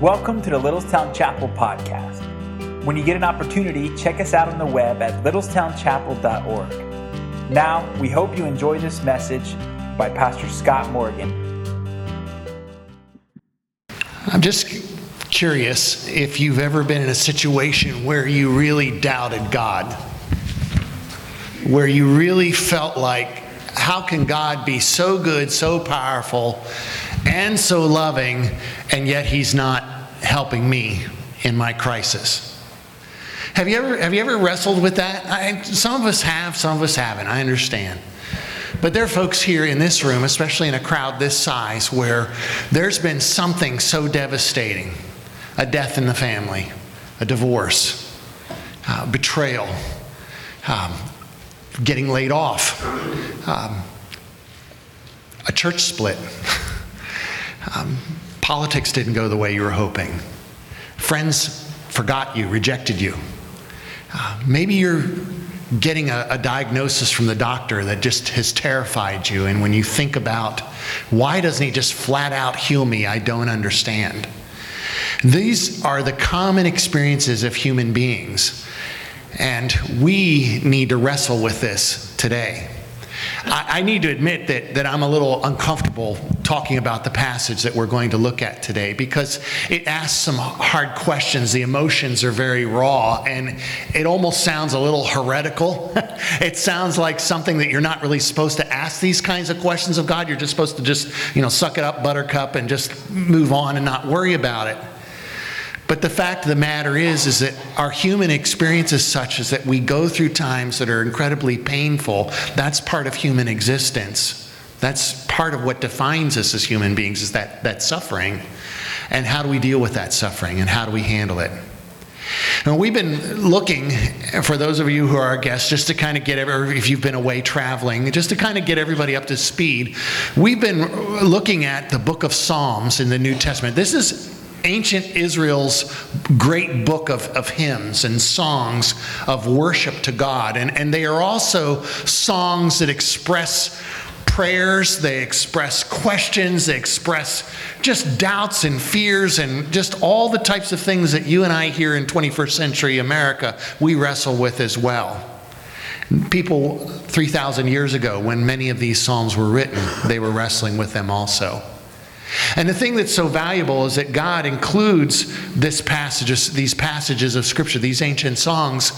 Welcome to the Littlestown Chapel podcast. When you get an opportunity, check us out on the web at littlestownchapel.org. Now, we hope you enjoy this message by Pastor Scott Morgan. I'm just curious if you've ever been in a situation where you really doubted God, where you really felt like, how can God be so good, so powerful, and so loving, and yet He's not helping me in my crisis? Have you ever, have you ever wrestled with that? I, some of us have, some of us haven't. I understand. But there are folks here in this room, especially in a crowd this size, where there's been something so devastating a death in the family, a divorce, uh, betrayal, um, getting laid off, um, a church split, um, politics didn't go the way you were hoping, friends forgot you, rejected you. Uh, maybe you're getting a, a, diagnosis from the doctor that just has terrified you, and when you think about why doesn't he just flat out heal me, I don't understand. These are the common experiences of human beings, and we need to wrestle with this today. I, I need to admit that, that I'm a little uncomfortable talking about the passage that we're going to look at today because it asks some hard questions. The emotions are very raw, and it almost sounds a little heretical. it sounds like something that you're not really supposed to ask these kinds of questions of God. You're just supposed to just, you know, suck it up, buttercup, and just move on and not worry about it. But the fact of the matter is, is that our human experience is such as that we go through times that are incredibly painful. That's part of human existence. That's part of what defines us as human beings is that, that suffering. And how do we deal with that suffering and how do we handle it? And we've been looking, for those of you who are our guests, just to kind of get, every, if you've been away traveling, just to kind of get everybody up to speed, we've been looking at the book of Psalms in the New Testament. This is ancient Israel's great book of, of hymns and songs of worship to God. And, and they are also songs that express prayers, they express questions, they express just doubts and fears and just all the types of things that you and I here in 21st century America we wrestle with as well. People 3,000 years ago, when many of these psalms were written, they were wrestling with them also. And the thing that's so valuable is that God includes this these passages of Scripture, these ancient songs,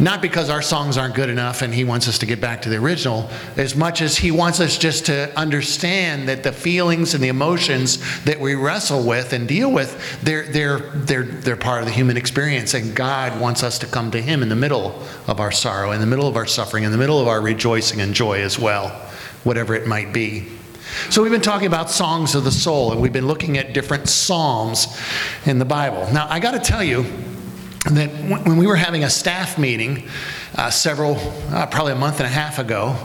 not because our songs aren't good enough and He wants us to get back to the original, as much as He wants us just to understand that the feelings and the emotions that we wrestle with and deal with, they're, they're, they're, they're part of the human experience. And God wants us to come to Him in the middle of our sorrow, in the middle of our suffering, in the middle of our rejoicing and joy as well, whatever it might be. So, we've been talking about songs of the soul, and we've been looking at different psalms in the Bible. Now, I got to tell you that when we were having a staff meeting uh, several, uh, probably a month and a half ago,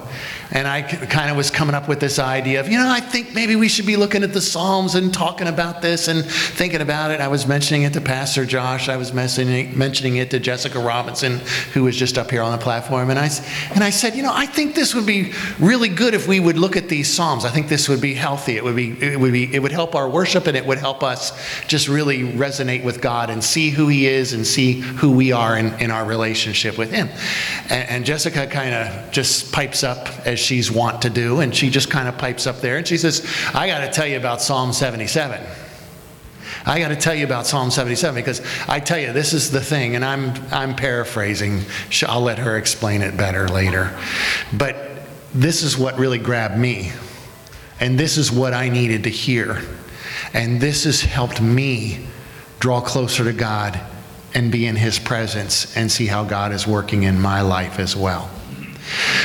and I kind of was coming up with this idea of, you know, I think maybe we should be looking at the Psalms and talking about this and thinking about it. I was mentioning it to Pastor Josh. I was mentioning, it to Jessica Robinson, who was just up here on the platform. And I, and I said, you know, I think this would be really good if we would look at these Psalms. I think this would be healthy. It would be, it would be, it would help our worship and it would help us just really resonate with God and see who He is and see who we are in, in our relationship with Him. And, and Jessica kind of just pipes up as as she's wont to do, and she just kind of pipes up there and she says, I got to tell you about Psalm 77. I got to tell you about Psalm 77 because I tell you, this is the thing, and I'm, I'm paraphrasing. I'll let her explain it better later. But this is what really grabbed me, and this is what I needed to hear. And this has helped me draw closer to God and be in His presence and see how God is working in my life as well.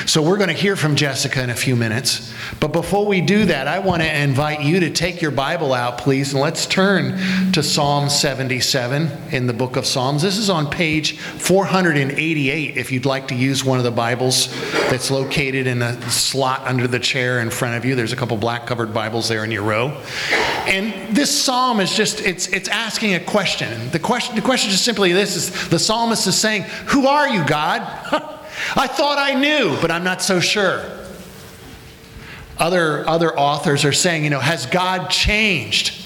So we're going to hear from Jessica in a few minutes. But before we do that, I want to invite you to take your Bible out, please, and let's turn to Psalm 77 in the book of Psalms. This is on page 488 if you'd like to use one of the Bibles that's located in a slot under the chair in front of you. There's a couple black covered Bibles there in your row. And this psalm is just it's it's asking a question. The question the question is simply this is the psalmist is saying, "Who are you, God?" I thought I knew, but I'm not so sure. Other, other authors are saying, you know, has God changed?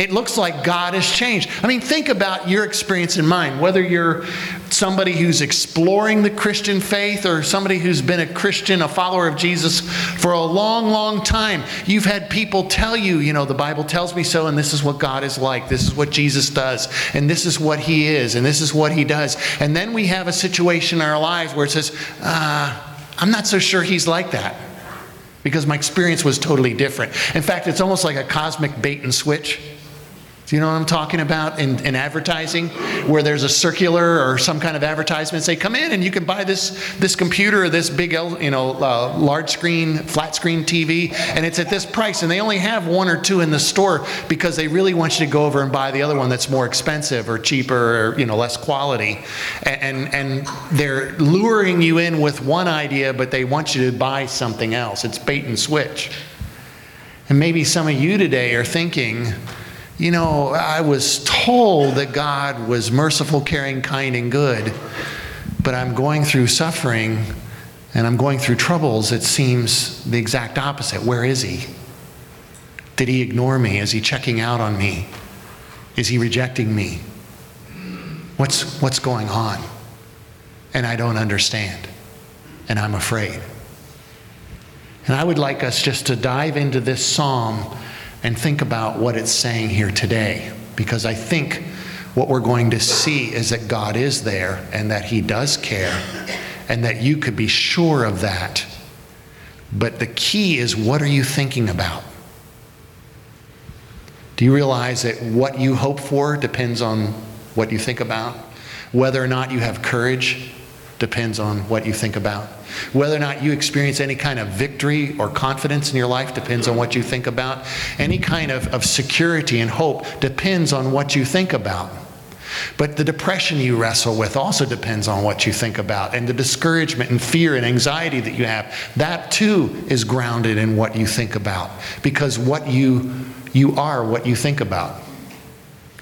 It looks like God has changed. I mean, think about your experience in mind, whether you're somebody who's exploring the Christian faith or somebody who's been a Christian, a follower of Jesus for a long, long time. You've had people tell you, you know, the Bible tells me so, and this is what God is like, this is what Jesus does, and this is what he is, and this is what he does. And then we have a situation in our lives where it says, uh, I'm not so sure he's like that because my experience was totally different. In fact, it's almost like a cosmic bait and switch. Do you know what I'm talking about in, in advertising? Where there's a circular or some kind of advertisement say, come in and you can buy this, this computer or this big, you know, uh, large screen, flat screen TV, and it's at this price. And they only have one or two in the store because they really want you to go over and buy the other one that's more expensive or cheaper or, you know, less quality. And, and, and they're luring you in with one idea, but they want you to buy something else. It's bait and switch. And maybe some of you today are thinking, you know, I was told that God was merciful, caring, kind, and good, but I'm going through suffering and I'm going through troubles. It seems the exact opposite. Where is He? Did He ignore me? Is He checking out on me? Is He rejecting me? What's, what's going on? And I don't understand. And I'm afraid. And I would like us just to dive into this psalm and think about what it's saying here today. Because I think what we're going to see is that God is there and that He does care and that you could be sure of that. But the key is what are you thinking about? Do you realize that what you hope for depends on what you think about? Whether or not you have courage depends on what you think about. Whether or not you experience any kind of victory or confidence in your life depends on what you think about. Any kind of, of security and hope depends on what you think about. But the depression you wrestle with also depends on what you think about. And the discouragement and fear and anxiety that you have, that too is grounded in what you think about. Because what you, you are what you think about.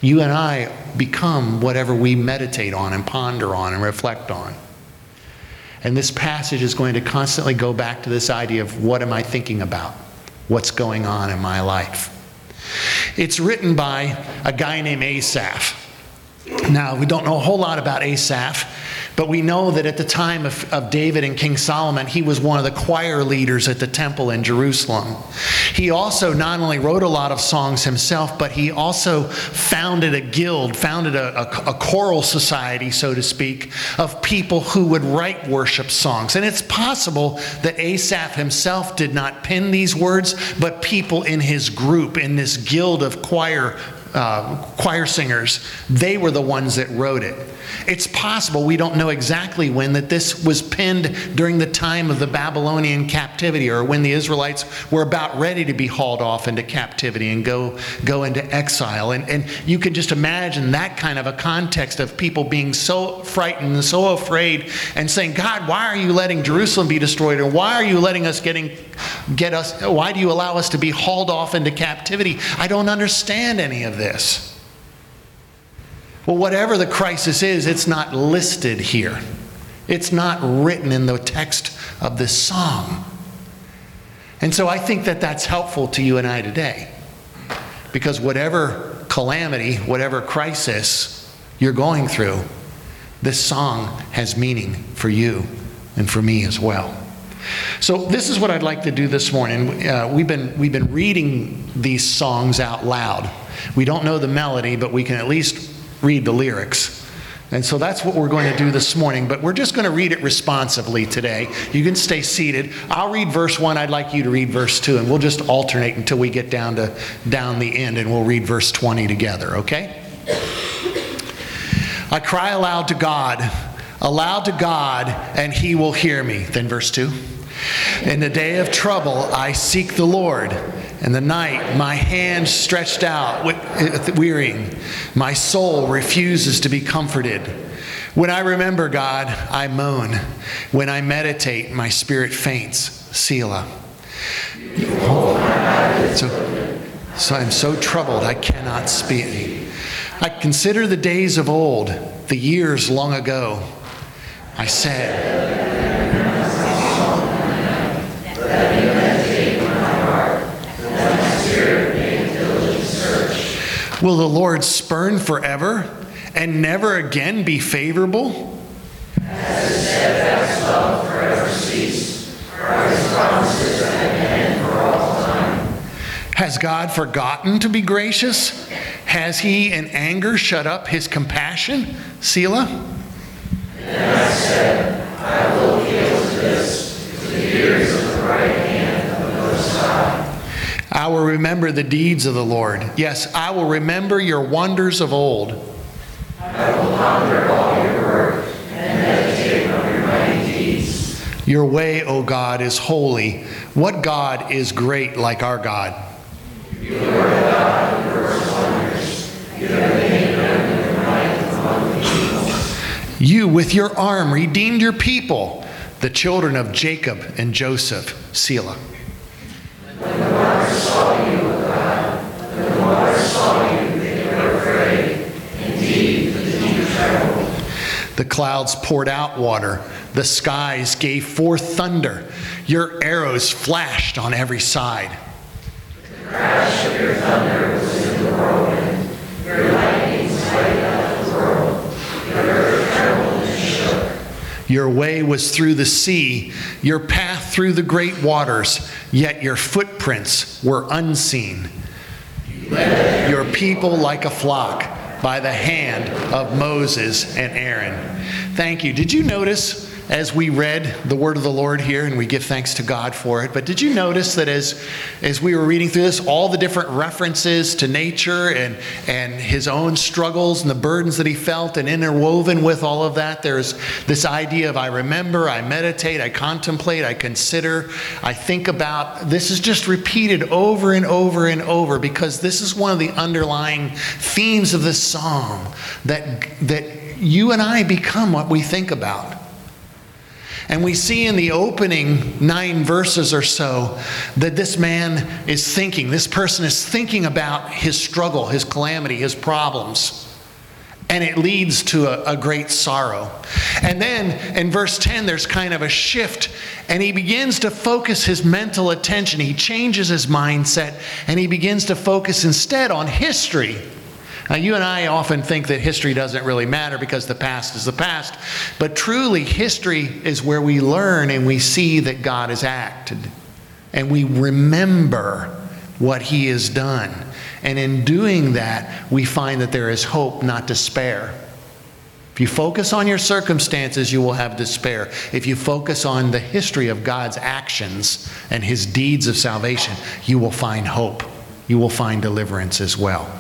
You and I become whatever we meditate on and ponder on and reflect on. And this passage is going to constantly go back to this idea of what am I thinking about? What's going on in my life? It's written by a guy named Asaph. Now, we don't know a whole lot about Asaph. But we know that at the time of, of David and King Solomon, he was one of the choir leaders at the temple in Jerusalem. He also not only wrote a lot of songs himself, but he also founded a guild, founded a, a, a choral society, so to speak, of people who would write worship songs. And it's possible that Asaph himself did not pen these words, but people in his group, in this guild of choir uh, choir singers, they were the ones that wrote it. It's possible, we don't know exactly when, that this was penned during the time of the Babylonian captivity or when the Israelites were about ready to be hauled off into captivity and go, go into exile. And, and you can just imagine that kind of a context of people being so frightened and so afraid and saying, God, why are you letting Jerusalem be destroyed? Or why are you letting us getting, get us, why do you allow us to be hauled off into captivity? I don't understand any of this. Well, whatever the crisis is, it's not listed here. It's not written in the text of this song. And so I think that that's helpful to you and I today. Because whatever calamity, whatever crisis you're going through, this song has meaning for you and for me as well. So this is what I'd like to do this morning. Uh, we've been we've been reading these songs out loud. We don't know the melody, but we can at least read the lyrics. And so that's what we're going to do this morning, but we're just going to read it responsively today. You can stay seated. I'll read verse 1, I'd like you to read verse 2, and we'll just alternate until we get down to down the end and we'll read verse 20 together, okay? I cry aloud to God, aloud to God, and he will hear me. Then verse 2. In the day of trouble, I seek the Lord. In the night, my hand stretched out, wearying. My soul refuses to be comforted. When I remember God, I moan. When I meditate, my spirit faints. Selah. So, so I'm so troubled I cannot speak. I consider the days of old, the years long ago. I said, Will the Lord spurn forever and never again be favorable? As steadfast love forever cease, his promises for all time. Has God forgotten to be gracious? Has he in anger shut up his compassion? Selah? And I said, I will appeal to this, to the ears of the right hand of the Most High. I will remember the deeds of the Lord. Yes, I will remember your wonders of old. I will ponder all your work and meditate on your mighty deeds. Your way, O God, is holy. What God is great like our God? You are God who works wonders. You have made known your might among the people. You, with your arm, redeemed your people, the children of Jacob and Joseph. Selah. When the waters saw you, O God, when the waters saw you, they were afraid. Indeed, the deep trembled. The clouds poured out water. The skies gave forth thunder. Your arrows flashed on every side. The crash of your thunder was in the whirlwind. Your lightnings lighted up the world. The earth trembled and shook. Your way was through the sea, your path through the great waters, yet your footprints were unseen. You your people like a flock by the hand of Moses and Aaron. Thank you. Did you notice as we read the word of the Lord here, and we give thanks to God for it. But did you notice that as, as we were reading through this, all the different references to nature and, and his own struggles and the burdens that he felt, and interwoven with all of that, there's this idea of I remember, I meditate, I contemplate, I consider, I think about. This is just repeated over and over and over because this is one of the underlying themes of this psalm that, that you and I become what we think about. And we see in the opening nine verses or so that this man is thinking, this person is thinking about his struggle, his calamity, his problems. And it leads to a, a, great sorrow. And then in verse 10, there's kind of a shift, and he begins to focus his mental attention. He changes his mindset, and he begins to focus instead on history now, you and I often think that history doesn't really matter because the past is the past. But truly, history is where we learn and we see that God has acted. And we remember what He has done. And in doing that, we find that there is hope, not despair. If you focus on your circumstances, you will have despair. If you focus on the history of God's actions and His deeds of salvation, you will find hope. You will find deliverance as well.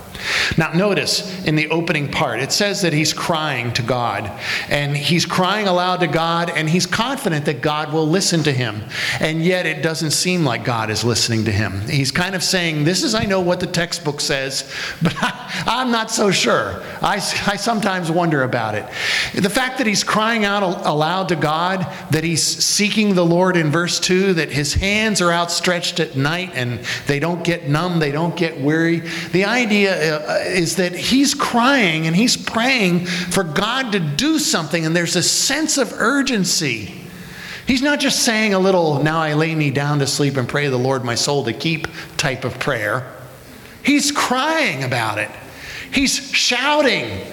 Now, notice in the opening part, it says that he's crying to God. And he's crying aloud to God, and he's confident that God will listen to him. And yet, it doesn't seem like God is listening to him. He's kind of saying, This is, I know what the textbook says, but I, am not so sure. I, I sometimes wonder about it. The fact that he's crying out aloud to God, that he's seeking the Lord in verse 2, that his hands are outstretched at night and they don't get numb, they don't get weary. The idea uh, is that he's crying and he's praying for God to do something, and there's a sense of urgency. He's not just saying a little, now I lay me down to sleep and pray the Lord my soul to keep type of prayer. He's crying about it. He's shouting.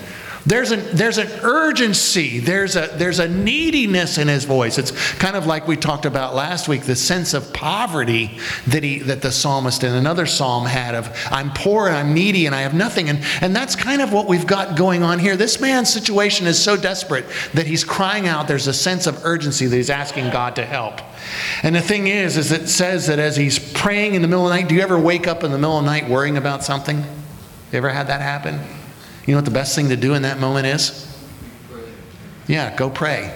There's an, there's an urgency, there's a, there's a neediness in his voice. It's kind of like we talked about last week the sense of poverty that, he, that the psalmist in another psalm had of, I'm poor and I'm needy and I have nothing. And, and that's kind of what we've got going on here. This man's situation is so desperate that he's crying out. There's a sense of urgency that he's asking God to help. And the thing is, is it says that as he's praying in the middle of the night, do you ever wake up in the middle of the night worrying about something? You ever had that happen? You know what the best thing to do in that moment is? Yeah, go pray.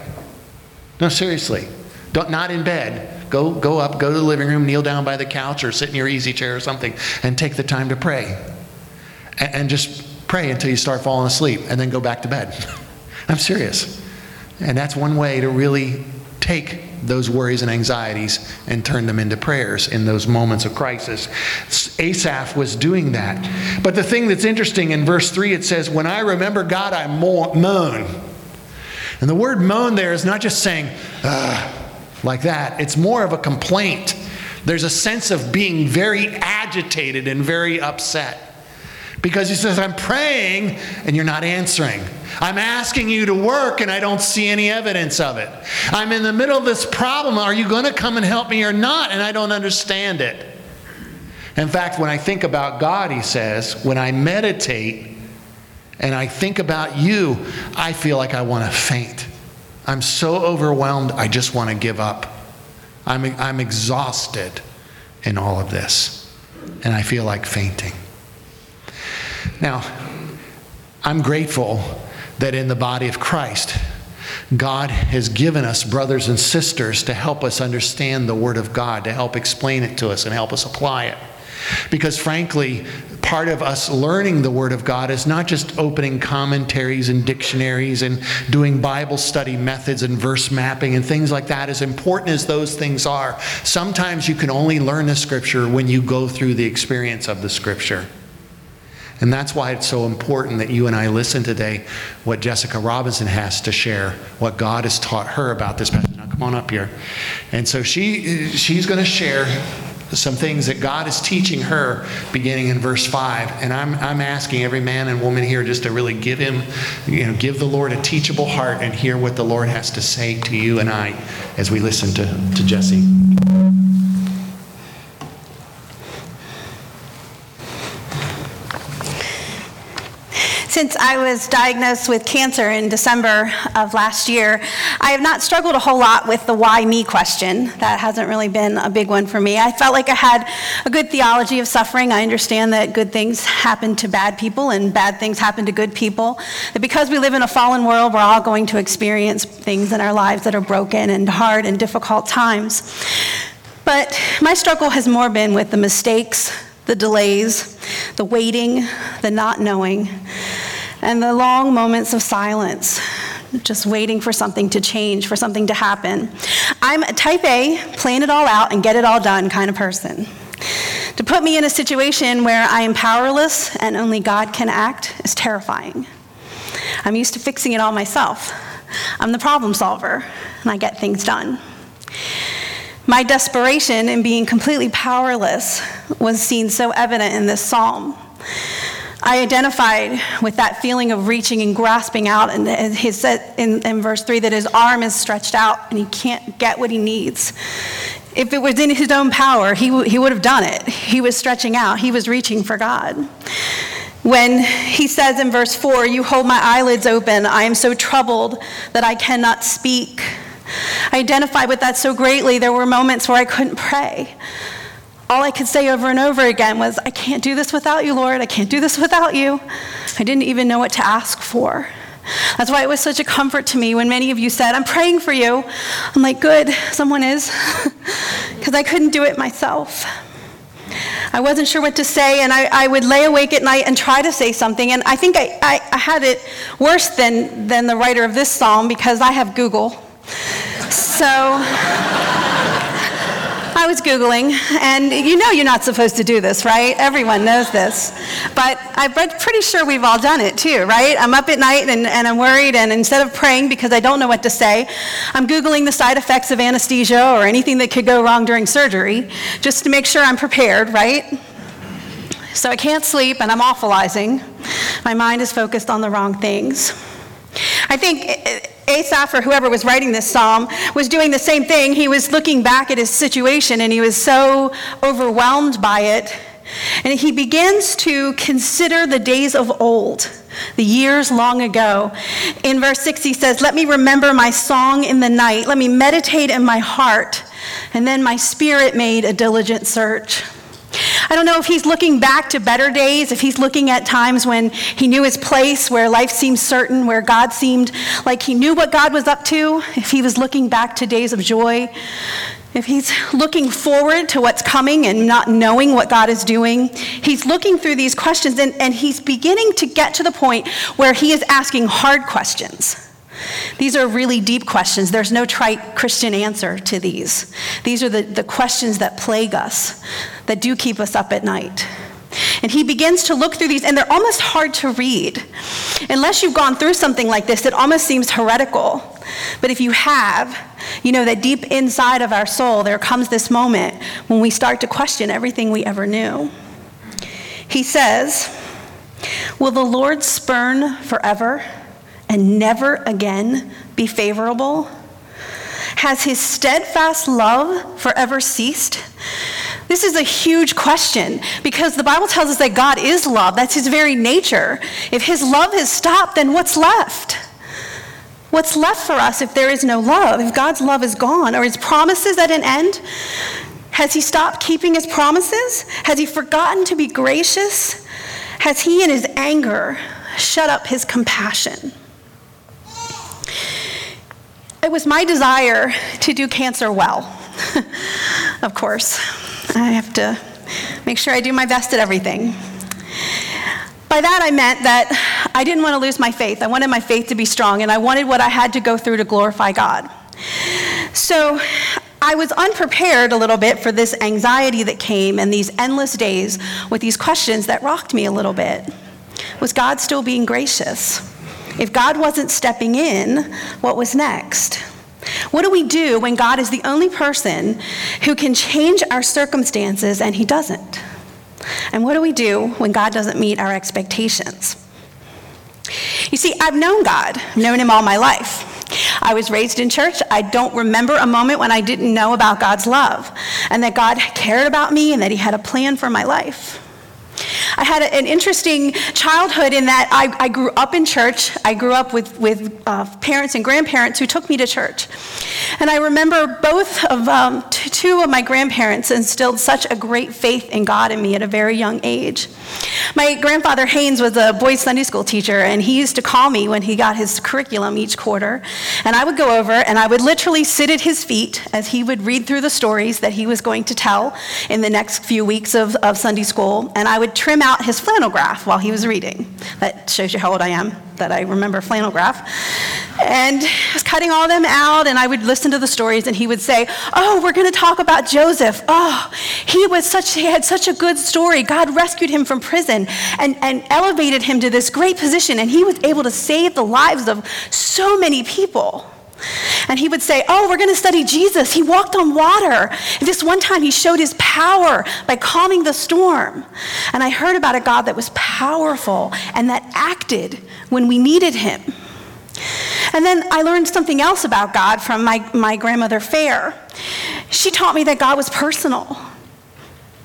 No, seriously. Don't, not in bed. Go, go up, go to the living room, kneel down by the couch or sit in your easy chair or something and take the time to pray. And, and just pray until you start falling asleep and then go back to bed. I'm serious. And that's one way to really take those worries and anxieties and turn them into prayers in those moments of crisis. Asaph was doing that. But the thing that's interesting in verse 3, it says, When I remember God, I moan. And the word moan there is not just saying, like that, it's more of a complaint. There's a sense of being very agitated and very upset. Because he says, I'm praying and you're not answering. I'm asking you to work and I don't see any evidence of it. I'm in the middle of this problem. Are you going to come and help me or not? And I don't understand it. In fact, when I think about God, he says, when I meditate and I think about you, I feel like I want to faint. I'm so overwhelmed, I just want to give up. I'm, I'm exhausted in all of this, and I feel like fainting. Now, I'm grateful that in the body of Christ, God has given us brothers and sisters to help us understand the Word of God, to help explain it to us and help us apply it. Because frankly, part of us learning the Word of God is not just opening commentaries and dictionaries and doing Bible study methods and verse mapping and things like that, as important as those things are. Sometimes you can only learn the Scripture when you go through the experience of the Scripture. And that's why it's so important that you and I listen today what Jessica Robinson has to share, what God has taught her about this passage. Now come on up here. And so she she's going to share some things that God is teaching her beginning in verse 5. And I'm, I'm asking every man and woman here just to really give him, you know, give the Lord a teachable heart and hear what the Lord has to say to you and I as we listen to, to Jesse. Since I was diagnosed with cancer in December of last year, I have not struggled a whole lot with the why me question. That hasn't really been a big one for me. I felt like I had a good theology of suffering. I understand that good things happen to bad people and bad things happen to good people. That because we live in a fallen world, we're all going to experience things in our lives that are broken and hard and difficult times. But my struggle has more been with the mistakes, the delays, the waiting, the not knowing, and the long moments of silence, just waiting for something to change, for something to happen. I'm a type A, plan it all out and get it all done kind of person. To put me in a situation where I am powerless and only God can act is terrifying. I'm used to fixing it all myself. I'm the problem solver, and I get things done. My desperation in being completely powerless was seen so evident in this psalm. I identified with that feeling of reaching and grasping out, and he said in, in, verse 3 that his arm is stretched out and he can't get what he needs. If it was in his own power, he, w- he would have done it. He was stretching out, he was reaching for God. When he says in verse 4, You hold my eyelids open, I am so troubled that I cannot speak. I identified with that so greatly, there were moments where I couldn't pray. All I could say over and over again was, I can't do this without you, Lord. I can't do this without you. I didn't even know what to ask for. That's why it was such a comfort to me when many of you said, I'm praying for you. I'm like, good, someone is, because I couldn't do it myself. I wasn't sure what to say, and I, I, would lay awake at night and try to say something. And I think I, I, I had it worse than, than the writer of this psalm because I have Google. So I was Googling, and you know you're not supposed to do this, right? Everyone knows this. But I'm pretty sure we've all done it too, right? I'm up at night and, and I'm worried, and instead of praying because I don't know what to say, I'm Googling the side effects of anesthesia or anything that could go wrong during surgery just to make sure I'm prepared, right? So I can't sleep and I'm awfulizing. My mind is focused on the wrong things. I think Asaph, or whoever was writing this psalm, was doing the same thing. He was looking back at his situation and he was so overwhelmed by it. And he begins to consider the days of old, the years long ago. In verse 6, he says, Let me remember my song in the night. Let me meditate in my heart. And then my spirit made a diligent search. I don't know if he's looking back to better days, if he's looking at times when he knew his place, where life seemed certain, where God seemed like he knew what God was up to, if he was looking back to days of joy, if he's looking forward to what's coming and not knowing what God is doing, he's looking through these questions and, and he's beginning to get to the point where he is asking hard questions. These are really deep questions. There's no trite Christian answer to these. These are the, the questions that plague us, that do keep us up at night. And he begins to look through these, and they're almost hard to read. Unless you've gone through something like this, it almost seems heretical. But if you have, you know that deep inside of our soul, there comes this moment when we start to question everything we ever knew. He says, Will the Lord spurn forever and never again be favorable? Has his steadfast love forever ceased? This is a huge question because the Bible tells us that God is love. That's his very nature. If his love has stopped, then what's left? What's left for us if there is no love? If God's love is gone? Are his promises at an end? Has he stopped keeping his promises? Has he forgotten to be gracious? Has he, in his anger, shut up his compassion? It was my desire to do cancer well, of course. I have to make sure I do my best at everything. By that, I meant that I didn't want to lose my faith. I wanted my faith to be strong, and I wanted what I had to go through to glorify God. So I was unprepared a little bit for this anxiety that came and these endless days with these questions that rocked me a little bit. Was God still being gracious? If God wasn't stepping in, what was next? What do we do when God is the only person who can change our circumstances and He doesn't? And what do we do when God doesn't meet our expectations? You see, I've known God, I've known Him all my life. I was raised in church. I don't remember a moment when I didn't know about God's love and that God cared about me and that He had a plan for my life. I had an interesting childhood in that I, I grew up in church. I grew up with, with uh, parents and grandparents who took me to church. And I remember both of um, t- two of my grandparents instilled such a great faith in God in me at a very young age. My grandfather Haynes was a boys' Sunday school teacher, and he used to call me when he got his curriculum each quarter. And I would go over and I would literally sit at his feet as he would read through the stories that he was going to tell in the next few weeks of, of Sunday school. And I would trim out his flannel graph while he was reading. That shows you how old I am, that I remember flannel graph. And I was cutting all them out, and I would listen to the stories, and he would say, Oh, we're going to talk about Joseph. Oh, he was such, he had such a good story. God rescued him from prison and, and elevated him to this great position, and he was able to save the lives of so many people. And he would say, Oh, we're going to study Jesus. He walked on water. This one time he showed his power by calming the storm. And I heard about a God that was powerful and that acted when we needed him. And then I learned something else about God from my, my grandmother Fair. She taught me that God was personal,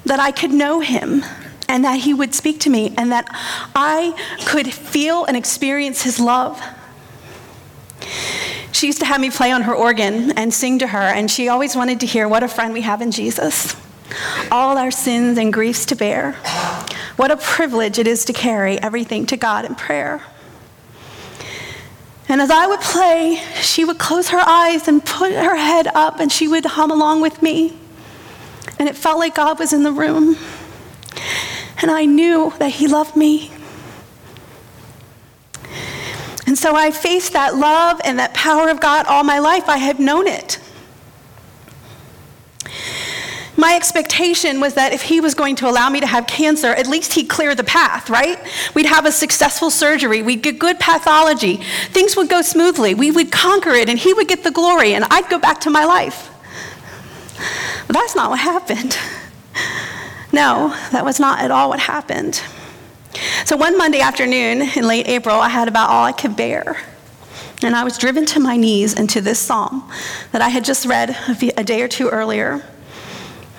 that I could know him, and that he would speak to me, and that I could feel and experience his love. She used to have me play on her organ and sing to her, and she always wanted to hear what a friend we have in Jesus. All our sins and griefs to bear. What a privilege it is to carry everything to God in prayer. And as I would play, she would close her eyes and put her head up, and she would hum along with me. And it felt like God was in the room. And I knew that He loved me. And so I faced that love and that power of God all my life. I had known it. My expectation was that if he was going to allow me to have cancer, at least he'd clear the path, right? We'd have a successful surgery, we'd get good pathology, things would go smoothly, we would conquer it, and he would get the glory, and I'd go back to my life. But that's not what happened. No, that was not at all what happened. So one Monday afternoon in late April, I had about all I could bear. And I was driven to my knees into this psalm that I had just read a day or two earlier.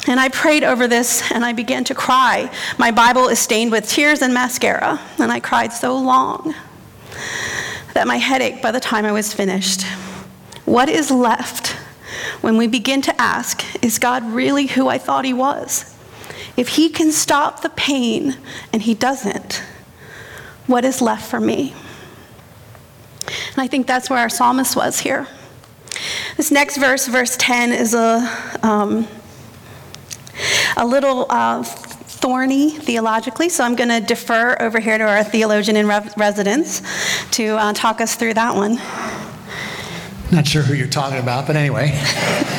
And I prayed over this and I began to cry. My Bible is stained with tears and mascara, and I cried so long that my head ached by the time I was finished. What is left when we begin to ask, is God really who I thought he was? If he can stop the pain and he doesn't, what is left for me? And I think that's where our psalmist was here. This next verse, verse 10, is a, um, a little uh, thorny theologically, so I'm going to defer over here to our theologian in re- residence to uh, talk us through that one. Not sure who you're talking about, but anyway.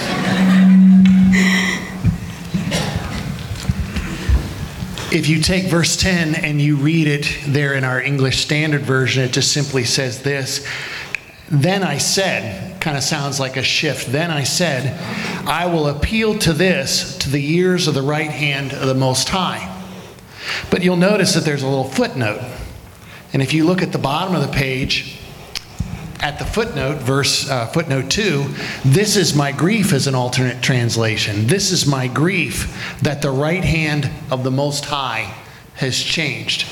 if you take verse 10 and you read it there in our English Standard Version, it just simply says this Then I said, kind of sounds like a shift. Then I said, I will appeal to this, to the ears of the right hand of the Most High. But you'll notice that there's a little footnote. And if you look at the bottom of the page, at the footnote, verse uh, footnote two, this is my grief as an alternate translation. This is my grief that the right hand of the Most High has changed.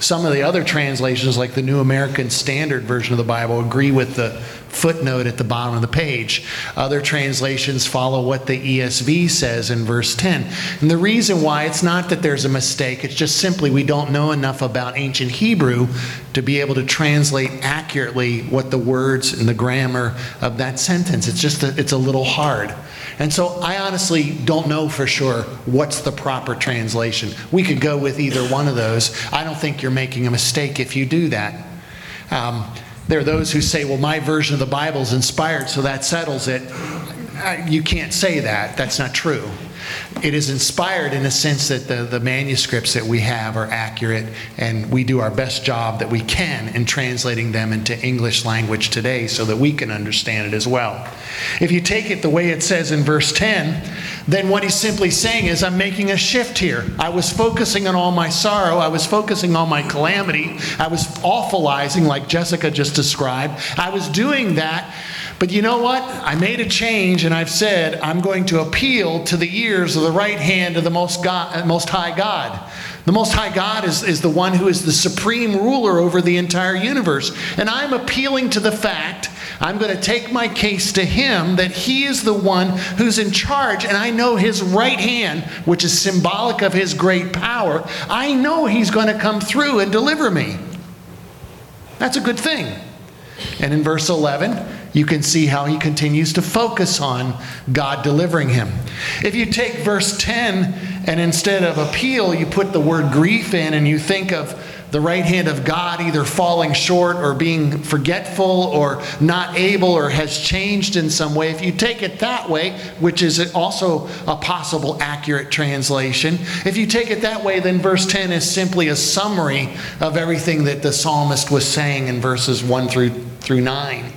Some of the other translations, like the New American Standard Version of the Bible, agree with the footnote at the bottom of the page. Other translations follow what the ESV says in verse 10. And the reason why it's not that there's a mistake, it's just simply we don't know enough about ancient Hebrew to be able to translate accurately what the words and the grammar of that sentence. It's just a, it's a little hard. And so I honestly don't know for sure what's the proper translation. We could go with either one of those. I don't think you're making a mistake if you do that. Um, there are those who say, well, my version of the Bible is inspired, so that settles it. Uh, you can't say that. That's not true. It is inspired in the sense that the, the manuscripts that we have are accurate, and we do our best job that we can in translating them into English language today so that we can understand it as well. If you take it the way it says in verse 10, then what he's simply saying is, I'm making a shift here. I was focusing on all my sorrow, I was focusing on my calamity, I was awfulizing, like Jessica just described. I was doing that but you know what? I made a change and I've said I'm going to appeal to the ears of the right hand of the Most, God, Most High God. The Most High God is, is the one who is the supreme ruler over the entire universe. And I'm appealing to the fact, I'm going to take my case to Him that He is the one who's in charge. And I know His right hand, which is symbolic of His great power, I know He's going to come through and deliver me. That's a good thing. And in verse 11, you can see how he continues to focus on God delivering him. If you take verse 10 and instead of appeal, you put the word grief in and you think of the right hand of God either falling short or being forgetful or not able or has changed in some way. If you take it that way, which is also a possible accurate translation, if you take it that way, then verse 10 is simply a summary of everything that the psalmist was saying in verses 1 through, through 9.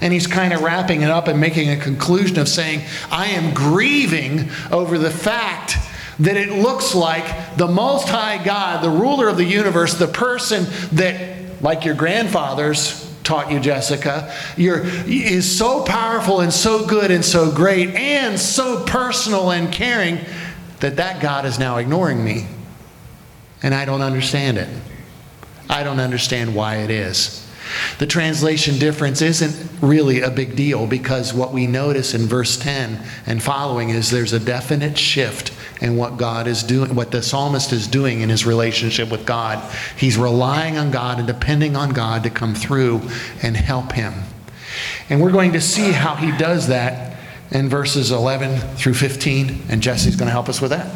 And he's kind of wrapping it up and making a conclusion of saying, I am grieving over the fact that it looks like the Most High God, the ruler of the universe, the person that, like your grandfathers, taught you, Jessica, you're, is so powerful and so good and so great and so personal and caring that that God is now ignoring me. And I don't understand it. I don't understand why it is. The translation difference isn't really a big deal because what we notice in verse 10 and following is there's a definite shift in what God is doing, what the psalmist is doing in his relationship with God. He's relying on God and depending on God to come through and help him. And we're going to see how he does that in verses 11 through 15, and Jesse's going to help us with that.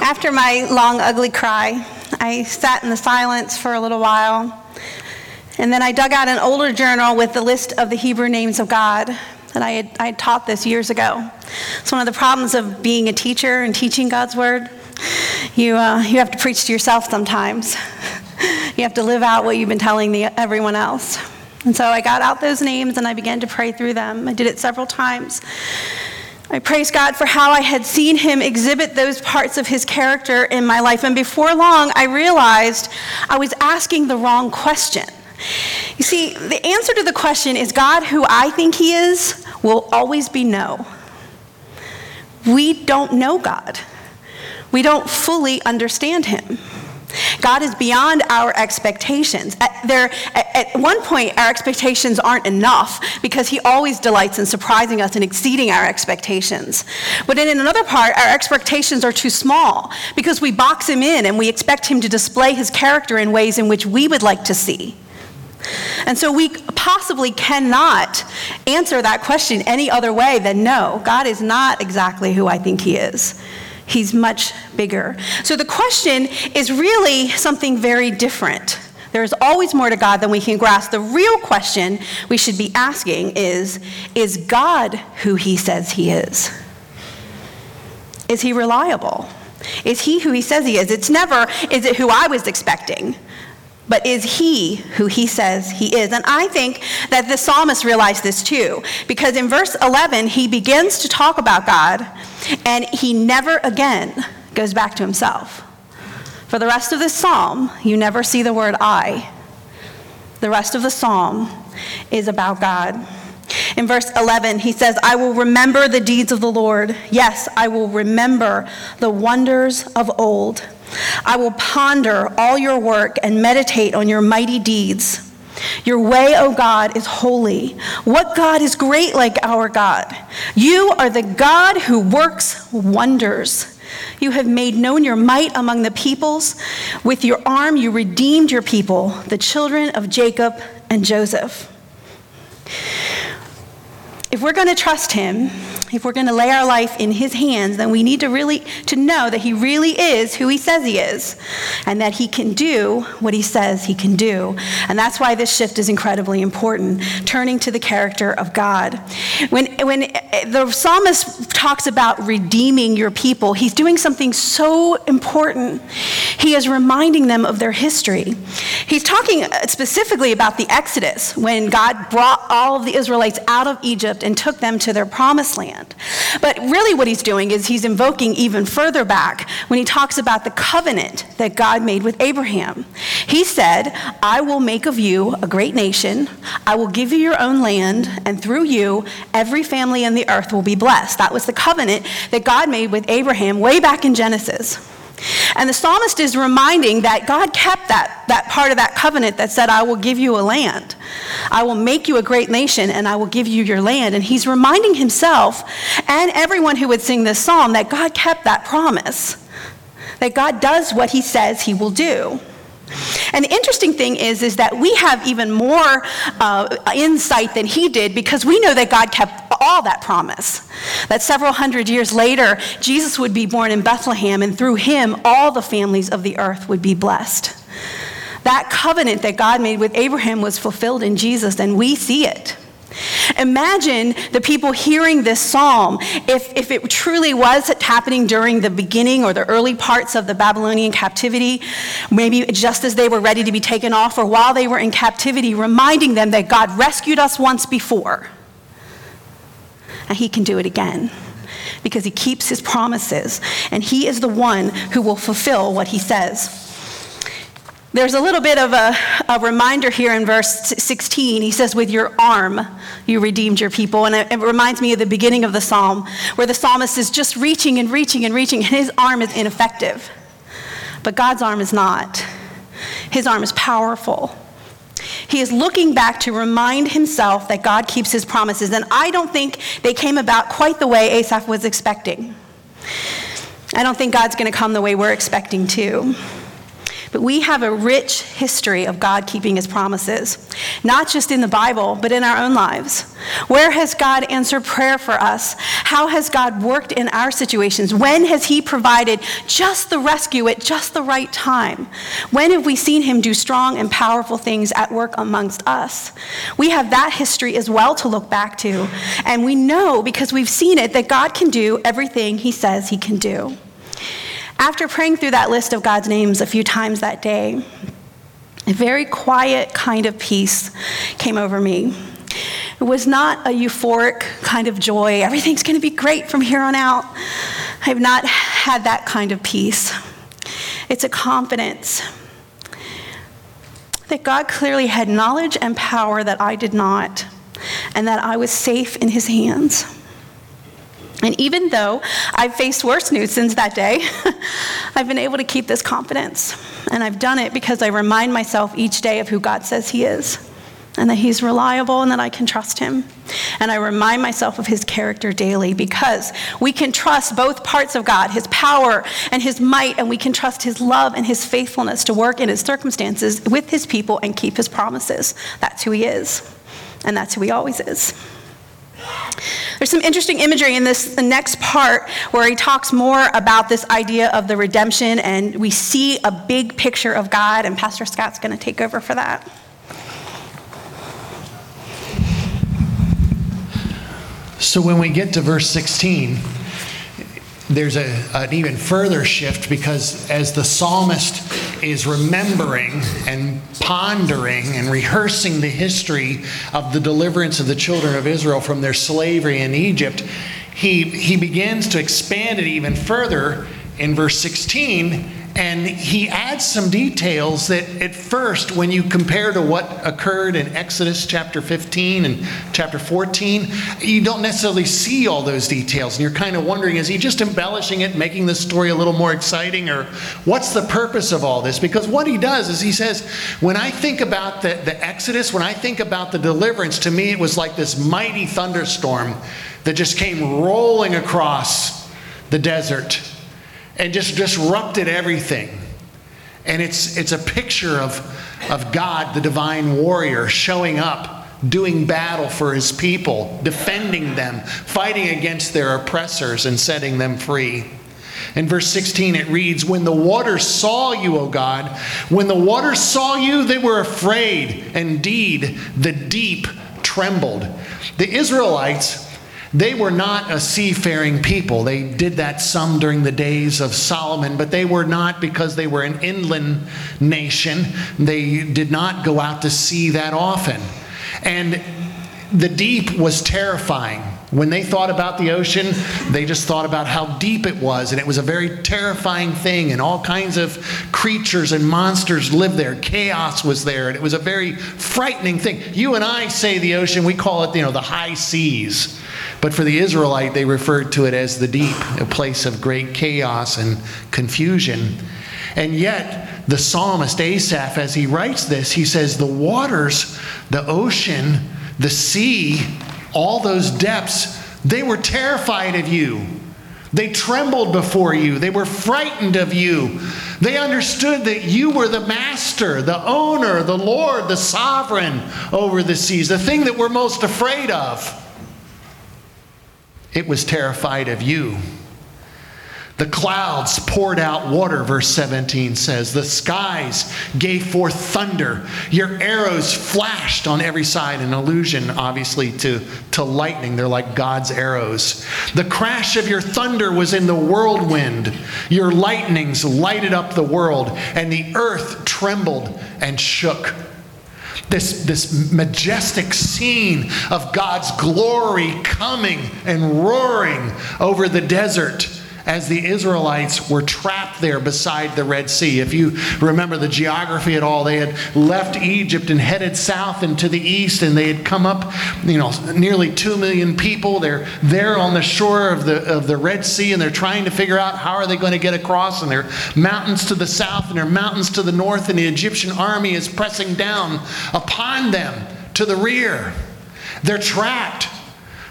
After my long, ugly cry, I sat in the silence for a little while. And then I dug out an older journal with the list of the Hebrew names of God. And I had, I had taught this years ago. It's one of the problems of being a teacher and teaching God's Word. You, uh, you have to preach to yourself sometimes. you have to live out what you've been telling the, everyone else. And so I got out those names and I began to pray through them. I did it several times. I praise God for how I had seen him exhibit those parts of his character in my life. And before long, I realized I was asking the wrong question. You see, the answer to the question, is God who I think he is, will always be no. We don't know God, we don't fully understand him. God is beyond our expectations. At, there, at, at, one point, our expectations aren't enough because He always delights in surprising us and exceeding our expectations. But then in another part, our expectations are too small because we box Him in and we expect Him to display His character in ways in which we would like to see. And so we possibly cannot answer that question any other way than no, God is not exactly who I think He is. He's much bigger. So the question is really something very different. There is always more to God than we can grasp. The real question we should be asking is Is God who He says He is? Is He reliable? Is He who He says He is? It's never, is it who I was expecting? But is he who he says he is? And I think that the psalmist realized this too, because in verse 11, he begins to talk about God, and he never again goes back to himself. For the rest of this psalm, you never see the word I. The rest of the psalm is about God. In verse 11, he says, I will remember the deeds of the Lord. Yes, I will remember the wonders of old. I will ponder all your work and meditate on your mighty deeds. Your way, O God, is holy. What God is great like our God? You are the God who works wonders. You have made known your might among the peoples. With your arm, you redeemed your people, the children of Jacob and Joseph. If we're going to trust him, if we're going to lay our life in his hands, then we need to really to know that he really is who he says he is and that he can do what he says he can do. And that's why this shift is incredibly important, turning to the character of God. When when the psalmist talks about redeeming your people, he's doing something so important. He is reminding them of their history. He's talking uh, specifically about the Exodus when God brought all of the Israelites out of Egypt and took them to their promised land But really, what he's doing is he's invoking even further back when he talks about the covenant that God made with Abraham. He said, I will make of you a great nation, I will give you your own land, and through you, every family in the earth will be blessed. That was the covenant that God made with Abraham way back in Genesis. And the psalmist is reminding that God kept that, that part of that covenant that said, I will give you a land. I will make you a great nation and I will give you your land. And he's reminding himself and everyone who would sing this psalm that God kept that promise, that God does what he says he will do. And the interesting thing is, is that we have even more uh, insight than he did because we know that God kept all that promise. That several hundred years later, Jesus would be born in Bethlehem, and through him, all the families of the earth would be blessed. That covenant that God made with Abraham was fulfilled in Jesus, and we see it. Imagine the people hearing this psalm if, if it truly was happening during the beginning or the early parts of the Babylonian captivity, maybe just as they were ready to be taken off or while they were in captivity, reminding them that God rescued us once before and He can do it again because He keeps His promises and He is the one who will fulfill what He says. There's a little bit of a, a, reminder here in verse 16. He says, With your arm you redeemed your people. And it, it, reminds me of the beginning of the psalm, where the psalmist is just reaching and reaching and reaching, and his arm is ineffective. But God's arm is not. His arm is powerful. He is looking back to remind himself that God keeps his promises. And I don't think they came about quite the way Asaph was expecting. I don't think God's going to come the way we're expecting to. But we have a rich history of God keeping his promises, not just in the Bible, but in our own lives. Where has God answered prayer for us? How has God worked in our situations? When has he provided just the rescue at just the right time? When have we seen him do strong and powerful things at work amongst us? We have that history as well to look back to. And we know because we've seen it that God can do everything he says he can do. After praying through that list of God's names a few times that day, a very quiet kind of peace came over me. It was not a euphoric kind of joy. Everything's going to be great from here on out. I have not had that kind of peace. It's a confidence that God clearly had knowledge and power that I did not, and that I was safe in His hands. And even though I've faced worse news since that day, I've been able to keep this confidence. And I've done it because I remind myself each day of who God says He is, and that He's reliable and that I can trust Him. And I remind myself of His character daily because we can trust both parts of God, His power and His might, and we can trust His love and His faithfulness to work in His circumstances with His people and keep His promises. That's who He is, and that's who He always is. There's some interesting imagery in this the next part where he talks more about this idea of the redemption, and we see a big picture of God, and Pastor Scott's going to take over for that. So when we get to verse 16, there's a, an even further shift because as the psalmist is remembering and pondering and rehearsing the history of the deliverance of the children of Israel from their slavery in Egypt, he, he begins to expand it even further in verse 16, and he adds some details that at first, when you compare to what occurred in Exodus chapter 15 and chapter 14, you don't necessarily see all those details. And you're kind of wondering, is he just embellishing it, making the story a little more exciting, or what's the purpose of all this? Because what he does is he says, when I think about the, the Exodus, when I think about the deliverance, to me it was like this mighty thunderstorm that just came rolling across the desert and just disrupted everything. And it's, it's a picture of, of God, the divine warrior, showing up, doing battle for his people, defending them, fighting against their oppressors, and setting them free. In verse 16, it reads, When the waters saw you, O God, when the waters saw you, they were afraid. Indeed, the deep trembled. The Israelites they were not a seafaring people. They did that some during the days of Solomon, but they were not because they were an inland nation. They did not go out to sea that often. And the deep was terrifying. When they thought about the ocean, they just thought about how deep it was, and it was a very terrifying thing, and all kinds of creatures and monsters lived there. Chaos was there, and it was a very frightening thing. You and I say the ocean, we call it, you know, the high seas. But for the Israelite, they referred to it as the deep, a place of great chaos and confusion. And yet, the psalmist Asaph, as he writes this, he says, The waters, the ocean, the sea, all those depths, they were terrified of you. They trembled before you. They were frightened of you. They understood that you were the master, the owner, the Lord, the sovereign over the seas, the thing that we're most afraid of. It was terrified of you. The clouds poured out water, verse 17 says. The skies gave forth thunder. Your arrows flashed on every side, an allusion, obviously, to, to lightning. They're like God's arrows. The crash of your thunder was in the whirlwind. Your lightnings lighted up the world, and the earth trembled and shook this, this majestic scene of God's glory coming and roaring over the desert as the Israelites were trapped there beside the Red Sea. If you remember the geography at all, they had left Egypt and headed south and to the east, and they had come up, you know, nearly two million people. They're there on the shore of the of the Red Sea, and they're trying to figure out how are they going to get across. And there are mountains to the south and there are mountains to the north, and the Egyptian army is pressing down upon them to the rear. They're trapped.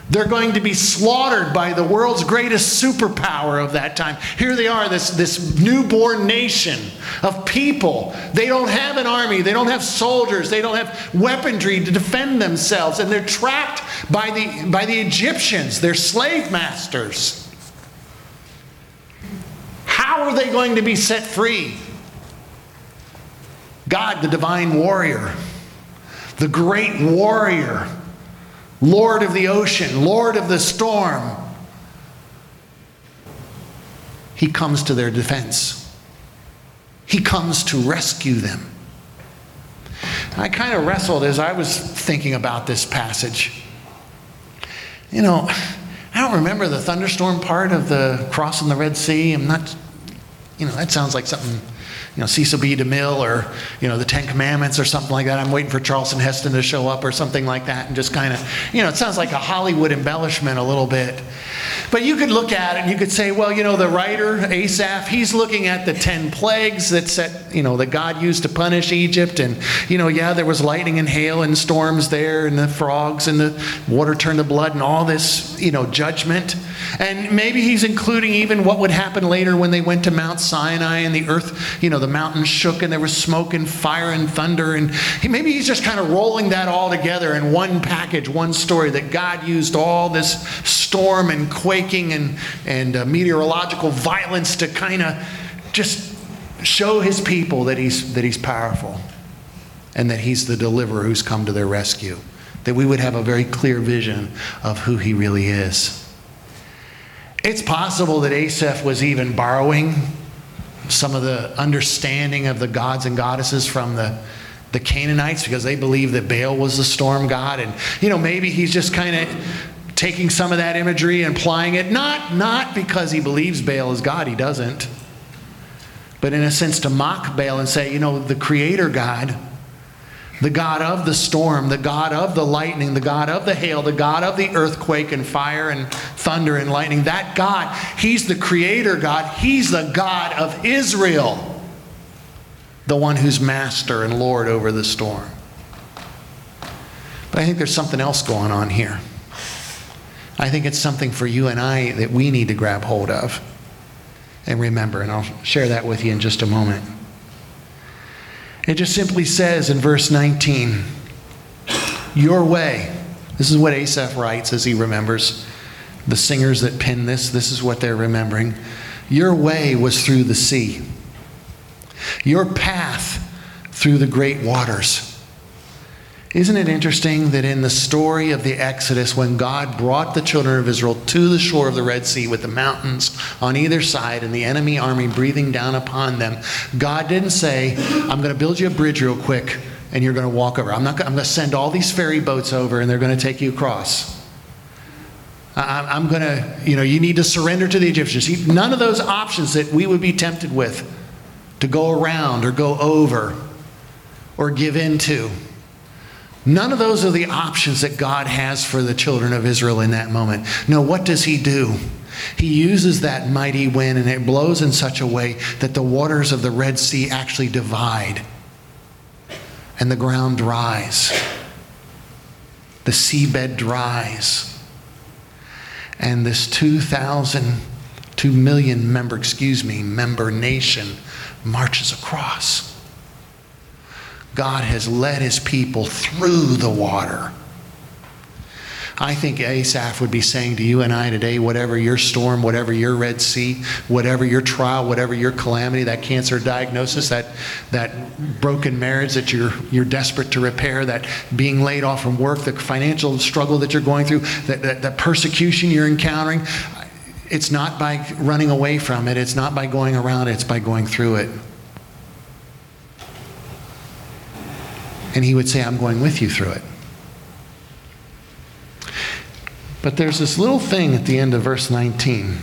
They're going to be slaughtered by the world's greatest superpower of that time. Here they are, this, this newborn nation of people. They don't have an army, they don't have soldiers, they don't have weaponry to defend themselves, and they're trapped by the, by the Egyptians, their slave masters. How are they going to be set free? God, the divine warrior, the great warrior Lord of the ocean, Lord of the storm. He comes to their defense. He comes to rescue them. I kind of wrestled as I was thinking about this passage. You know, I don't remember the thunderstorm part of the crossing the Red Sea. I'm not, you know, that sounds like something you know, Cecil B. DeMille or, you know, the Ten Commandments or something like that. I'm waiting for Charlton Heston to show up or something like that and just kind of, you know, it sounds like a Hollywood embellishment a little bit. But you could look at it and you could say, well, you know, the writer, Asaph, he's looking at the 10 plagues that set, you know, that God used to punish Egypt. And, you know, yeah, there was lightning and hail and storms there and the frogs and the water turned to blood and all this, you know, judgment. And maybe he's including even what would happen later when they went to Mount Sinai and the earth, you know, the mountains shook and there was smoke and fire and thunder. And he, maybe he's just kind of rolling that all together in one package, one story that God used all this storm and quaking and, and uh, meteorological violence to kind of just show his people that he's, that he's powerful and that he's the deliverer who's come to their rescue. That we would have a very clear vision of who he really is. It's possible that Asaph was even borrowing some of the understanding of the gods and goddesses from the, the Canaanites because they believed that Baal was the storm god. And, you know, maybe he's just kind of taking some of that imagery and applying it, not, not because he believes Baal is God, he doesn't. but in a sense to mock Baal and say, you know, the creator God, the God of the storm, the God of the lightning, the God of the hail, the God of the earthquake and fire and thunder and lightning, that God, He's the creator God. He's the God of Israel, the one who's master and Lord over the storm. But I think there's something else going on here. I think it's something for you and I that we need to grab hold of and remember, and I'll share that with you in just a moment. It just simply says in verse 19, Your way. This is what Asaph writes as he remembers. The singers that pen this, this is what they're remembering. Your way was through the sea, your path through the great waters. Isn't it interesting that in the story of the Exodus, when God brought the children of Israel to the shore of the Red Sea with the mountains on either side and the enemy army breathing down upon them, God didn't say, I'm going to build you a bridge real quick and you're going to walk over. I'm, not, I'm going to send all these ferry boats over and they're going to take you across. I'm going to, you know, you need to surrender to the Egyptians. None of those options that we would be tempted with to go around or go over or give in to. None of those are the options that God has for the children of Israel in that moment. No, what does He do? He uses that mighty wind and it blows in such a way that the waters of the Red Sea actually divide and the ground dries. The seabed dries. And this 2,000, 2 million member, excuse me, member nation marches across. God has led his people through the water. I think Asaph would be saying to you and I today, whatever your storm, whatever your Red Sea, whatever your trial, whatever your calamity, that cancer diagnosis, that, that broken marriage that you're, you're desperate to repair, that being laid off from work, the financial struggle that you're going through, that, that, that persecution you're encountering, it's not by running away from it, it's not by going around it, it's by going through it. And he would say, I'm going with you through it. But there's this little thing at the end of verse 19.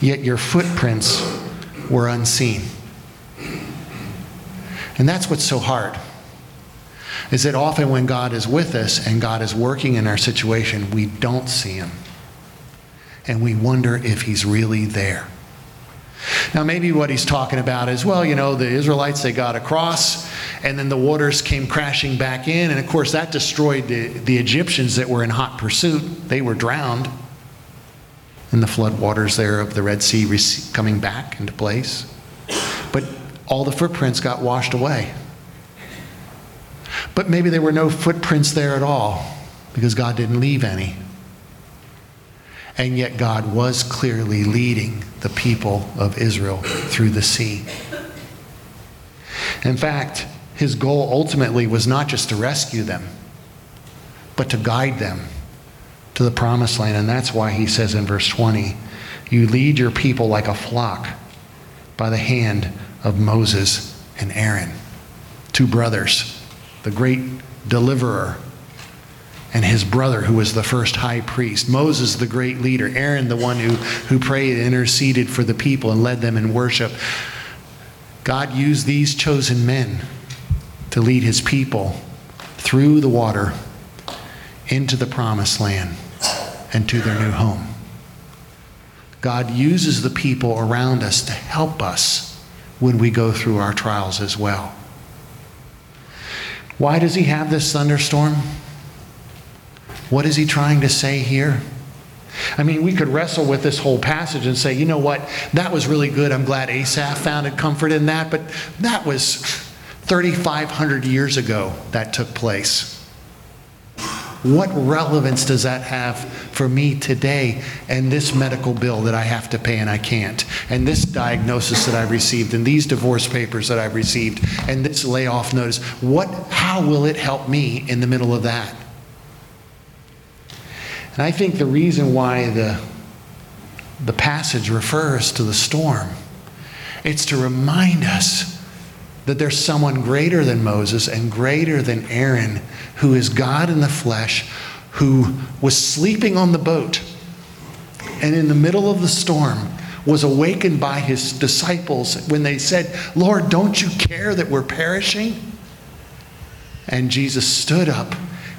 Yet your footprints were unseen. And that's what's so hard. Is that often when God is with us and God is working in our situation, we don't see him. And we wonder if he's really there. Now, maybe what he's talking about is well, you know, the Israelites, they got across, and then the waters came crashing back in. And of course, that destroyed the, the Egyptians that were in hot pursuit. They were drowned in the flood waters there of the Red Sea coming back into place. But all the footprints got washed away. But maybe there were no footprints there at all because God didn't leave any. And yet, God was clearly leading the people of Israel through the sea. In fact, his goal ultimately was not just to rescue them, but to guide them to the promised land. And that's why he says in verse 20, You lead your people like a flock by the hand of Moses and Aaron, two brothers, the great deliverer and his brother, who was the first high priest. Moses, the great leader. Aaron, the one who, who prayed and interceded for the people and led them in worship. God used these chosen men to lead his people through the water into the promised land and to their new home. God uses the people around us to help us when we go through our trials as well. Why does he have this thunderstorm? What is he trying to say here? I mean, we could wrestle with this whole passage and say, you know what, that was really good. I'm glad Asaph found comfort in that, but that was 3,500 years ago that took place. What relevance does that have for me today and this medical bill that I have to pay and I can't? And this diagnosis that I've received and these divorce papers that I've received and this layoff notice? What how will it help me in the middle of that? And I think the reason why the, the passage refers to the storm, it's to remind us that there's someone greater than Moses and greater than Aaron who is God in the flesh, who was sleeping on the boat. And in the middle of the storm, was awakened by his disciples when they said, Lord, don't you care that we're perishing? And Jesus stood up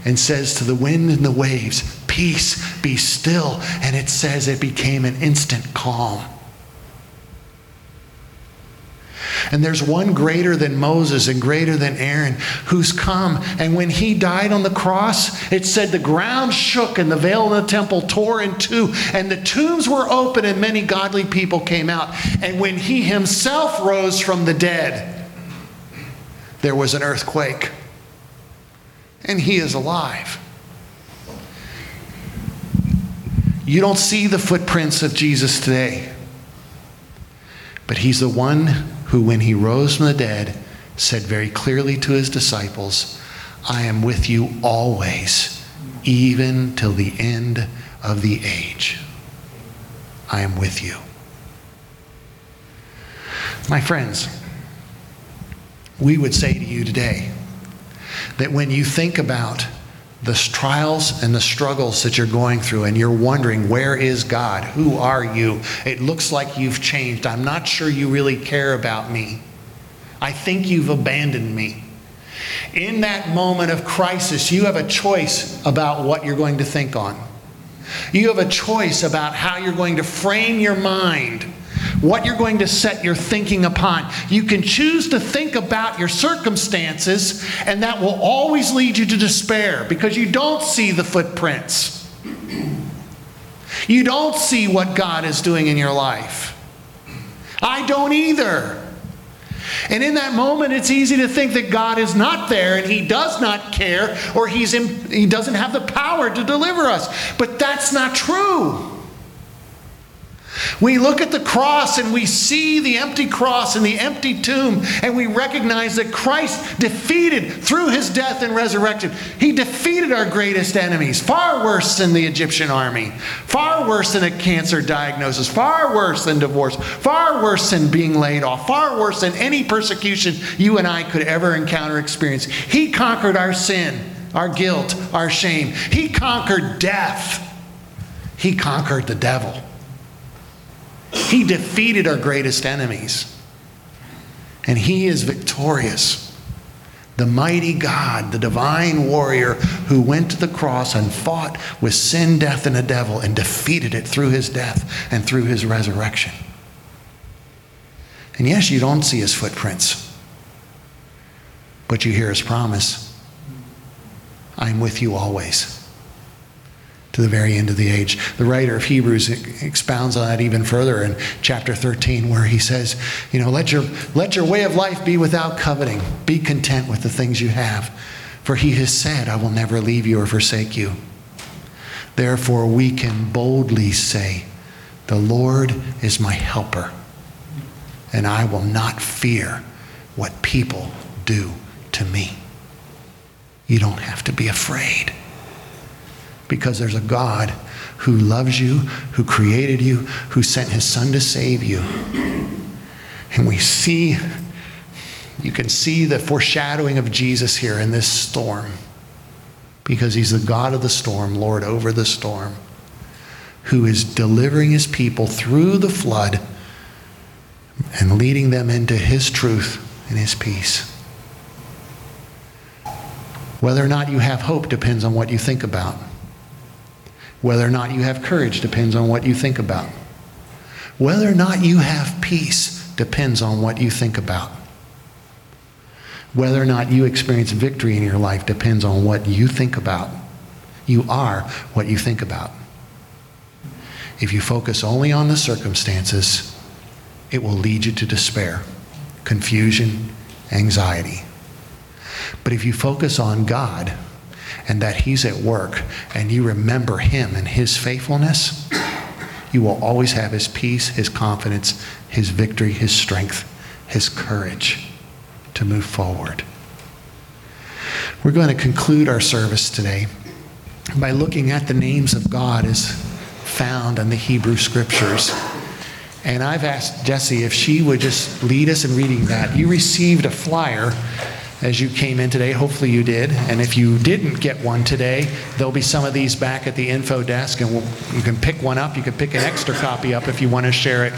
and says to the wind and the waves, Peace, be still. And it says it became an instant calm. And there's one greater than Moses and greater than Aaron who's come. And when he died on the cross, it said the ground shook and the veil of the temple tore in two, and the tombs were open, and many godly people came out. And when he himself rose from the dead, there was an earthquake. And he is alive. You don't see the footprints of Jesus today, but he's the one who, when he rose from the dead, said very clearly to his disciples, I am with you always, even till the end of the age. I am with you. My friends, we would say to you today that when you think about the trials and the struggles that you're going through, and you're wondering, where is God? Who are you? It looks like you've changed. I'm not sure you really care about me. I think you've abandoned me. In that moment of crisis, you have a choice about what you're going to think on. You have a choice about how you're going to frame your mind what you're going to set your thinking upon. You can choose to think about your circumstances, and that will always lead you to despair because you don't see the footprints. You don't see what God is doing in your life. I don't either. And in that moment, it's easy to think that God is not there and He does not care or he's in, He doesn't have the power to deliver us. But that's not true. We look at the cross and we see the empty cross and the empty tomb, and we recognize that Christ defeated through his death and resurrection. He defeated our greatest enemies, far worse than the Egyptian army, far worse than a cancer diagnosis, far worse than divorce, far worse than being laid off, far worse than any persecution you and I could ever encounter experience. He conquered our sin, our guilt, our shame. He conquered death. He conquered the devil. He defeated our greatest enemies. And he is victorious. The mighty God, the divine warrior who went to the cross and fought with sin, death, and the devil and defeated it through his death and through his resurrection. And yes, you don't see his footprints, but you hear his promise I'm with you always to the very end of the age. The writer of Hebrews expounds on that even further in chapter 13 where he says, you know, let your let your way of life be without coveting. Be content with the things you have, for he has said, I will never leave you or forsake you. Therefore we can boldly say, the Lord is my helper, and I will not fear what people do to me. You don't have to be afraid because there's a God who loves you, who created you, who sent his son to save you. And we see, you can see the foreshadowing of Jesus here in this storm because he's the God of the storm, Lord over the storm, who is delivering his people through the flood and leading them into his truth and his peace. Whether or not you have hope depends on what you think about. Whether or not you have courage depends on what you think about. Whether or not you have peace depends on what you think about. Whether or not you experience victory in your life depends on what you think about. You are what you think about. If you focus only on the circumstances, it will lead you to despair, confusion, anxiety. But if you focus on God, and that He's at work and you remember Him and His faithfulness, you will always have His peace, His confidence, His victory, His strength, His courage to move forward. We're going to conclude our service today by looking at the names of God as found in the Hebrew Scriptures. And I've asked Jessie if she would just lead us in reading that. You received a flyer as you came in today. Hopefully you did. And if you didn't get one today, there'll be some of these back at the info desk, and we'll, you can pick one up. You can pick an extra copy up if you want to share it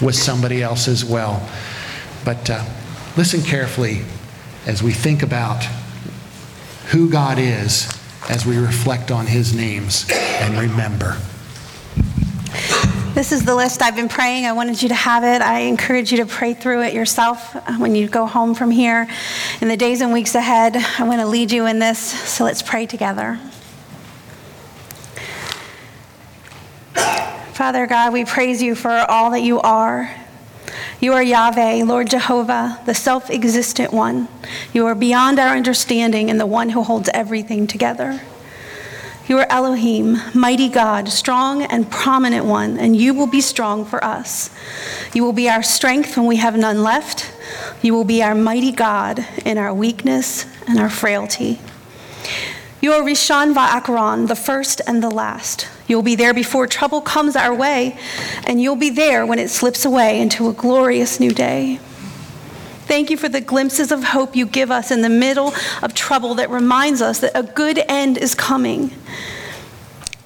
with somebody else as well. But uh, listen carefully as we think about who God is as we reflect on his names and remember. This is the list I've been praying. I wanted you to have it. I encourage you to pray through it yourself uh, when you go home from here. In the days and weeks ahead, I want to lead you in this, so let's pray together. Father God, we praise you for all that you are. You are Yahweh, Lord Jehovah, the self existent one. You are beyond our understanding and the one who holds everything together. You are Elohim, mighty God, strong and prominent one, and you will be strong for us. You will be our strength when we have none left. You will be our mighty God in our weakness and our frailty. You are Rishon Va'akaron, the first and the last. You'll be there before trouble comes our way, and you'll be there when it slips away into a glorious new day. Thank you for the glimpses of hope you give us in the middle of trouble that reminds us that a good end is coming.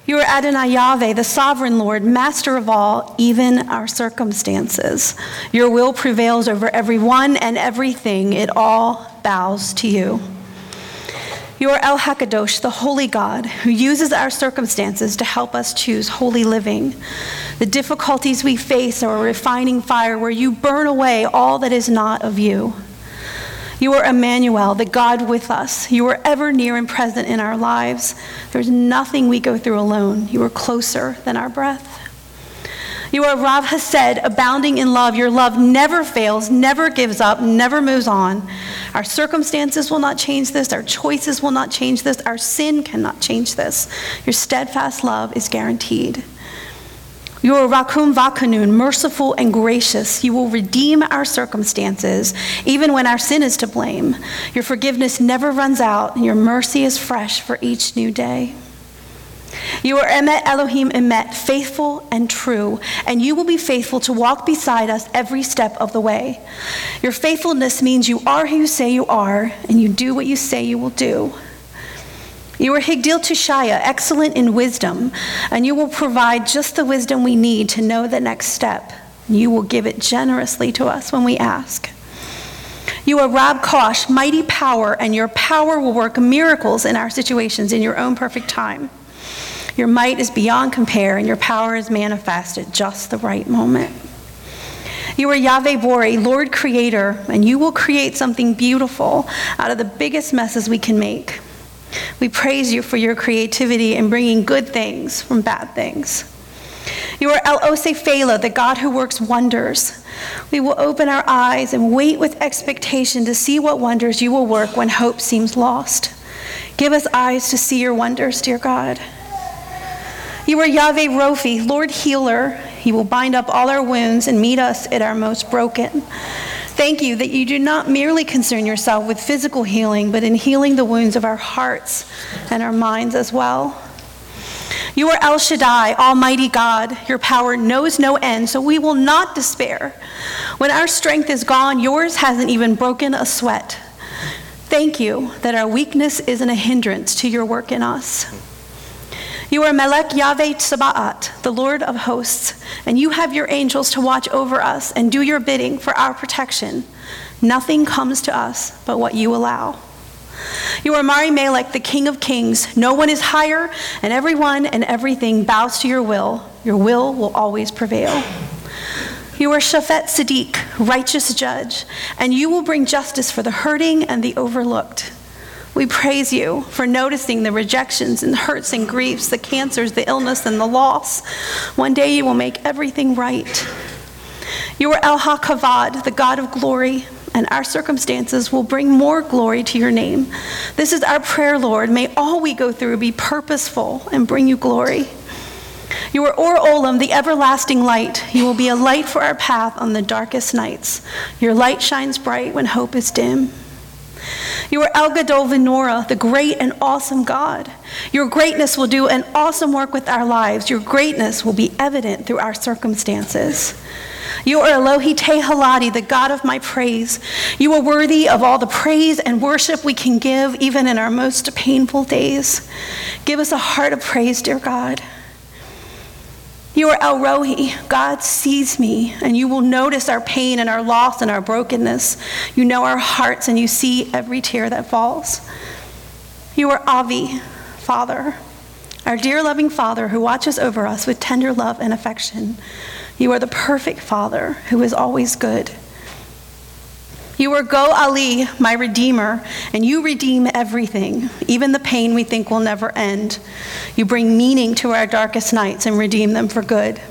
You are Adonai Yahweh, the sovereign Lord, master of all, even our circumstances. Your will prevails over everyone and everything. It all bows to you. You are El Hakadosh, the holy God, who uses our circumstances to help us choose holy living. The difficulties we face are a refining fire where you burn away all that is not of you. You are Emmanuel, the God with us. You are ever near and present in our lives. There's nothing we go through alone. You are closer than our breath. You are Rav Hesed, abounding in love. Your love never fails, never gives up, never moves on. Our circumstances will not change this. Our choices will not change this. Our sin cannot change this. Your steadfast love is guaranteed. You are Rakum Vakanun, merciful and gracious. You will redeem our circumstances, even when our sin is to blame. Your forgiveness never runs out, and your mercy is fresh for each new day. You are Emet Elohim Emet, faithful and true, and you will be faithful to walk beside us every step of the way. Your faithfulness means you are who you say you are, and you do what you say you will do. You are Higdil Tushaya, excellent in wisdom, and you will provide just the wisdom we need to know the next step. You will give it generously to us when we ask. You are Rab Kosh, mighty power, and your power will work miracles in our situations in your own perfect time. Your might is beyond compare, and your power is manifest at just the right moment. You are Yahweh Bori, Lord Creator, and you will create something beautiful out of the biggest messes we can make. We praise you for your creativity in bringing good things from bad things. You are El Osefela, the God who works wonders. We will open our eyes and wait with expectation to see what wonders you will work when hope seems lost. Give us eyes to see your wonders, dear God. You are Yahweh Rofi, Lord Healer. He will bind up all our wounds and meet us at our most broken. Thank you that you do not merely concern yourself with physical healing, but in healing the wounds of our hearts and our minds as well. You are El Shaddai, Almighty God. Your power knows no end, so we will not despair. When our strength is gone, yours hasn't even broken a sweat. Thank you that our weakness isn't a hindrance to your work in us. You are Melech Yahweh Tsabaat, the Lord of hosts, and you have your angels to watch over us and do your bidding for our protection. Nothing comes to us but what you allow. You are Mari Melech, the King of Kings. No one is higher, and everyone and everything bows to your will. Your will will always prevail. You are Shaphat Sadiq, righteous judge, and you will bring justice for the hurting and the overlooked. We praise you for noticing the rejections and hurts and griefs, the cancers, the illness, and the loss. One day you will make everything right. You are El HaKavad, the God of glory, and our circumstances will bring more glory to your name. This is our prayer, Lord. May all we go through be purposeful and bring you glory. You are Or Olam, the everlasting light. You will be a light for our path on the darkest nights. Your light shines bright when hope is dim. You are El Gadol Venora, the great and awesome God. Your greatness will do an awesome work with our lives. Your greatness will be evident through our circumstances. You are Elohi Tehaladi, the God of my praise. You are worthy of all the praise and worship we can give, even in our most painful days. Give us a heart of praise, dear God. You are El Rohi. God sees me, and you will notice our pain and our loss and our brokenness. You know our hearts, and you see every tear that falls. You are Avi, Father, our dear loving Father who watches over us with tender love and affection. You are the perfect Father who is always good. You are Go'ali, my Redeemer, and you redeem everything, even the pain we think will never end. You bring meaning to our darkest nights and redeem them for good.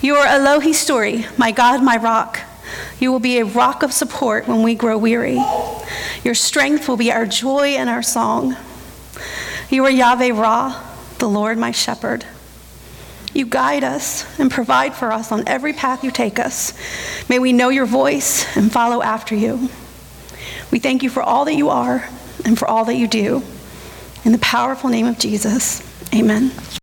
You are Elohi Tsuri, my God, my rock. You will be a rock of support when we grow weary. Your strength will be our joy and our song. You are Yahweh Ra, the Lord my shepherd. You guide us and provide for us on every path you take us. May we know your voice and follow after you. We thank you for all that you are and for all that you do. In the powerful name of Jesus, amen.